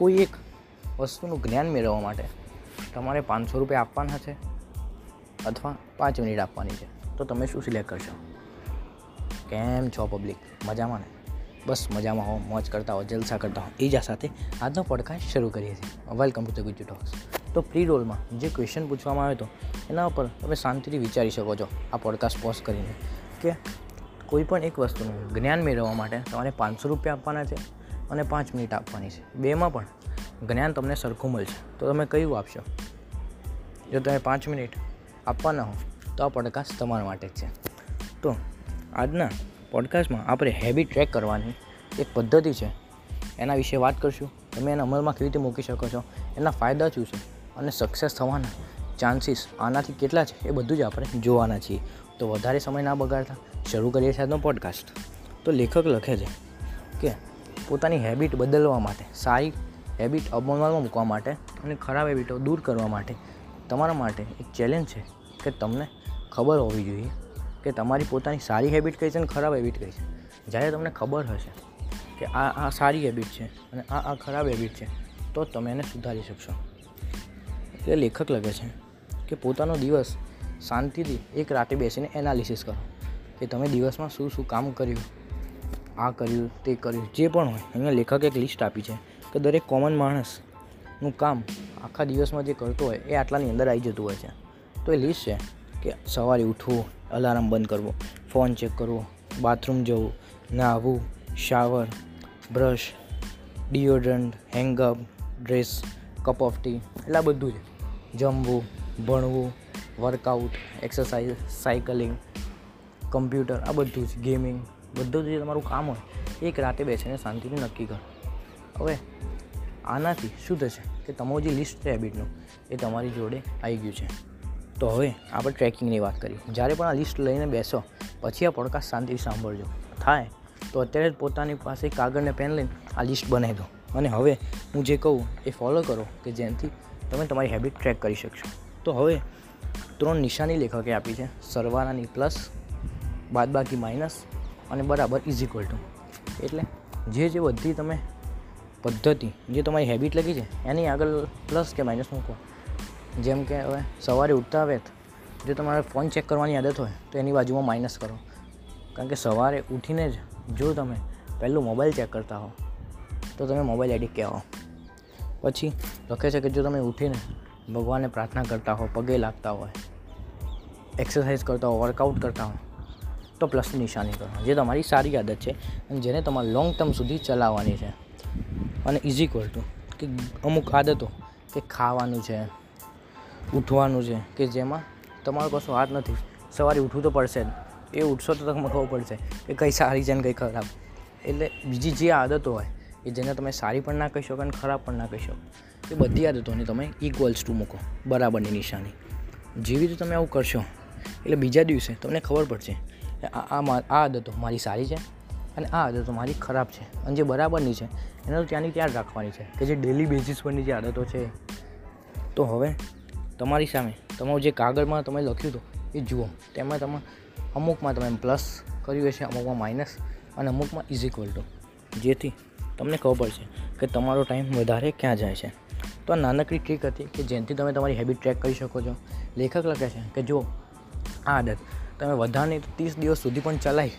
કોઈ એક વસ્તુનું જ્ઞાન મેળવવા માટે તમારે પાંચસો રૂપિયા આપવાના છે અથવા પાંચ મિનિટ આપવાની છે. તો તમે શું સિલેક્ટ કરશો? કેમ છો પબ્લિક મજામાં ને? બસ મજામાં હો મોજ કરતા હો જલસા કરતા હો એ સાથે આજનો પોડકાસ્ટ શરૂ કરીએ છીએ. Welcome to the Guju talks તો પ્રી રોલમાં જે ક્વેશ્ચન પૂછવામાં આવ્યો હતો એના ઉપર તમે શાંતિથી વિચારી શકો છો આ પોડકાસ્ટ પોઝ કરીને કે કોઈ પણ એક વસ્તુનું જ્ઞાન મેળવવા માટે તમારે પાંચસો રૂપિયા આપવાના છે અને પાંચ મિનિટ આપવાની છે. બેમાં પણ જ્ઞાન તમને સરખું મળશે. તો તમે કયું આપશો? જો તમે પાંચ મિનિટ આપવાના હો, તો આ પોડકાસ્ટ તમારા માટે જ છે. તો આજના પોડકાસ્ટમાં આપણે હેબિટ ટ્રેક કરવાની એક પદ્ધતિ છે. એના વિશે વાત કરશું. તમે એના અમલમાં કેવી રીતે મૂકી શકો છો? એના ફાયદા શું છે? અને સક્સેસ થવાના ચાન્સીસ આનાથી કેટલા છે? એ બધું જ આપણે જોવાના છીએ. તો વધારે સમય ના બગાડતા શરૂ કરીએ છીએ આજનો પોડકાસ્ટ તો લેખક લખે છે કે પોતાની હેબિટ બદલવા માટે, સારી હેબિટ અમલમાં મૂકવા માટે અને ખરાબ હેબિટો દૂર કરવા માટે તમારા માટે એક ચેલેન્જ છે કે તમને ખબર હોવી જોઈએ કે તમારી પોતાની સારી હેબિટ કઈ છે અને ખરાબ હેબિટ કઈ છે. જ્યારે તમને ખબર હશે કે આ આ સારી હેબિટ છે અને આ આ ખરાબ હેબિટ છે, તો તમે એને સુધારી શકશો. એટલે લેખક લખે છે કે પોતાનો દિવસ શાંતિથી એક રાતે બેસીને એનાલિસિસ કરો કે તમે દિવસમાં શું શું કામ કર્યું આ કર્યું, તે કર્યું, જે પણ હોય, અહીંયા લેખકે એક લિસ્ટ આપી છે કે દરેક કોમન માણસનું કામ આખા દિવસમાં જે કરતો હોય, એ આટલાની અંદર આવી જતું હોય છે. તો એ લિસ્ટ છે કે સવારે ઉઠવું અલાર્મ બંધ કરવો ફોન ચેક કરવો બાથરૂમ જવું, નાહવું shower brush deodorant hang up dress cup of tea એટલે બધું છે. જમવું, ભણવું વર્કઆઉટ એક્સરસાઇઝ સાયકલિંગ કમ્પ્યુટર આ બધું જ ગેમિંગ બધું જ તમારું કામ હોય, એક રાતે બેસીને શાંતિથી નક્કી કરો. હવે આનાથી શું થશે કે તમારું જે લિસ્ટ છે હેબિટનું એ તમારી જોડે આવી ગયું છે. તો હવે આપણે ટ્રેકિંગની વાત કરીએ. જ્યારે પણ આ લિસ્ટ લઈને બેસો, પછી આ પડકાશ શાંતિથી સાંભળજો. થાય તો અત્યારે જ પોતાની પાસે કાગળ ને પેન લઈને આ લિસ્ટ બનાવી દો. અને હવે હું જે કહું, એ ફોલો કરો કે જેનાથી તમે તમારી હેબિટ ટ્રેક કરી શકશો. તો હવે ત્રણ નિશાની લેખકે આપી છે. સરવાળાની પ્લસ બાદબાકી માઇનસ અને બરાબર ઇઝ ઇક્વલ ટુ એટલે જે જે બધી તમે પદ્ધતિ, જે તમારી હેબિટ લખી છે, એની આગળ પ્લસ કે માઇનસ મૂકો. જેમ કે હવે સવારે ઉઠતા વેત, જો તમારે ફોન ચેક કરવાની આદત હોય, તો એની બાજુમાં માઇનસ કરો. કારણ કે સવારે ઉઠીને જ જો તમે પહેલું મોબાઈલ ચેક કરતા હો, તો તમે મોબાઈલ એડિક્ટ કહેવાઓ પછી લખે છે કે જો તમે ઉઠીને ભગવાનને પ્રાર્થના કરતા હો, પગે લાગતા હોય એક્સરસાઇઝ કરતા હો વર્કઆઉટ કરતા હો તો પ્લસની નિશાની કરો. જે તમારી સારી આદત છે અને જેને તમારે લોંગ ટર્મ સુધી ચલાવવાની છે. અને ઇઝ ઇક્વલ ટુ કે અમુક આદતો કે ખાવાનું છે, ઉઠવાનું છે, કે જેમાં તમારો કશો હાથ નથી. સવારે ઉઠવું તો પડશે જ. એ ઉઠશો તો તમને ખબર પડશે. કે કઈ સારી છે ને કઈ ખરાબ. એટલે બીજી જે આદતો હોય, એ જેને તમે સારી પણ ના કહી શકો અને ખરાબ પણ ના કહી શકો, એ બધી આદતોને તમે ઇક્વલ્સ ટુ મૂકો. બરાબરની નિશાની. જેવી રીતે તમે આવું કરશો, એટલે બીજા દિવસે તમને ખબર પડશે આ આ આદતો મારી સારી છે અને આ આદતો મારી ખરાબ છે અને જે બરાબરની છે એને તો ત્યાંની ત્યાં રાખવાની છે કે જે ડેલી બેઝિસ પરની જે આદતો છે. તો હવે તમારી સામે તમારું જે કાગળમાં તમે લખ્યું હતું એ જુઓ. તેમાં તમે અમુકમાં તમે પ્લસ કર્યું હશે, અમુકમાં માઇનસ અને અમુકમાં ઇઝ ઇક્વલ ટુ જેથી તમને ખબર છે કે તમારો ટાઈમ વધારે ક્યાં જાય છે. તો આ નાનકડી ટ્રીક હતી કે જેનાથી તમે તમારી હેબિટ ટ્રેક કરી શકો છો. લેખક લખે છે કે જો આ આદત તમે વધારે ત્રીસ દિવસ સુધી પણ ચલાવી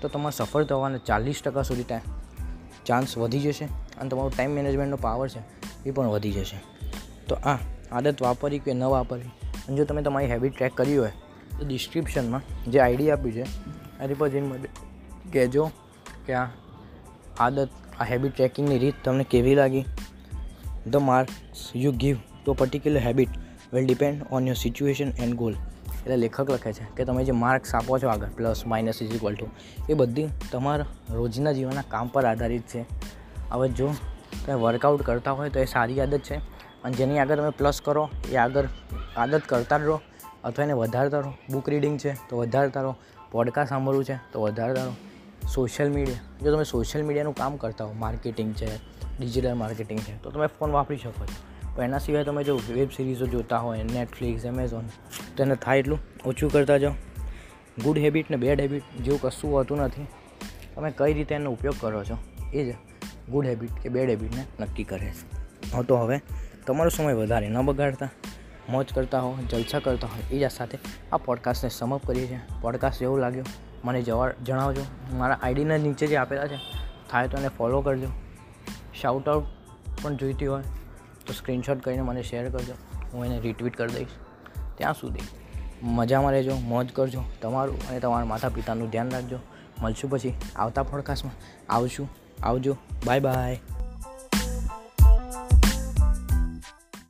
તો તમારે સફળ થવાના ચાલીસ ટકા સુધી ટાઈમ ચાન્સ વધી જશે અને તમારો ટાઈમ મેનેજમેન્ટનો પાવર છે એ પણ વધી જશે. તો આ આદત વાપરી કે ન વાપરવી અને જો તમે તમારી હેબિટ ટ્રેક કરી હોય, તો ડિસ્ક્રિપ્શનમાં જે આઈડી આપ્યું છે એની પર જઈને કહેજો કે આ આદત, આ હેબિટ ટ્રેકિંગની રીત તમને કેવી લાગી? The marks you give to particular habit will depend on your situation and goal એટલે લેખક લખે છે કે તમે જે માર્ક્સ આપો છો આગળ plus minus is equal to એ બધી તમારા રોજના જીવનના કામ પર આધારિત છે. હવે જો તમે વર્કઆઉટ કરતા હોય તો એ સારી આદત છે. અને જેની આગળ તમે પ્લસ કરો, એ આગળ આદત કરતા રહો અથવા એને વધારતા રહો. બુક રીડિંગ છે તો વધારતા રહો. પોડકાસ્ટ સાંભળવું છે તો વધારતા રહો. સોશિયલ મીડિયા જો તમે સોશિયલ મીડિયાનું કામ કરતા હો માર્કેટિંગ છે ડિજિટલ માર્કેટિંગ છે, તો તમે ફોન વાપરી શકો છો. પણ એના સિવાય તમે જો વેબ સિરીઝો જોતા હોય નેટફ્લિક્સ એમેઝોન તો એને થાય એટલું ઓછું કરતા જાઓ. ગુડ હેબિટ ને બેડ હેબિટ જેવું કશું હોતું નથી. તમે કઈ રીતે એનો ઉપયોગ કરો છો? એ જ ગુડ હેબિટ કે બેડ હેબિટને નક્કી કરે છે. હો તો હવે તમારો સમય વધારે ન બગાડતા. મોજ કરતા હો, જલસા કરતા હોય એ જ સાથે આ પોડકાસ્ટને સમઅપ કરીએ છીએ. પોડકાસ્ટ જેવું લાગ્યો, મને જવા જણાવજો. મારા આઈડીના નીચે જે આપેલા છે, થાય તો એને ફોલો કરજો. શાઉટ આઉટ પણ જોઈતી હોય તો સ્ક્રીનશોટ કરીને મને શેર કરજો. હું એને રિટ્વીટ કરી દઈશ. ત્યાં સુધી. મજામાં રહેજો, મોજ કરજો, તમારું અને તમારા માતા પિતાનું ધ્યાન રાખજો. મળશું પછી આવતા પોડકાસ્ટમાં આવશું, આવજો બાય બાય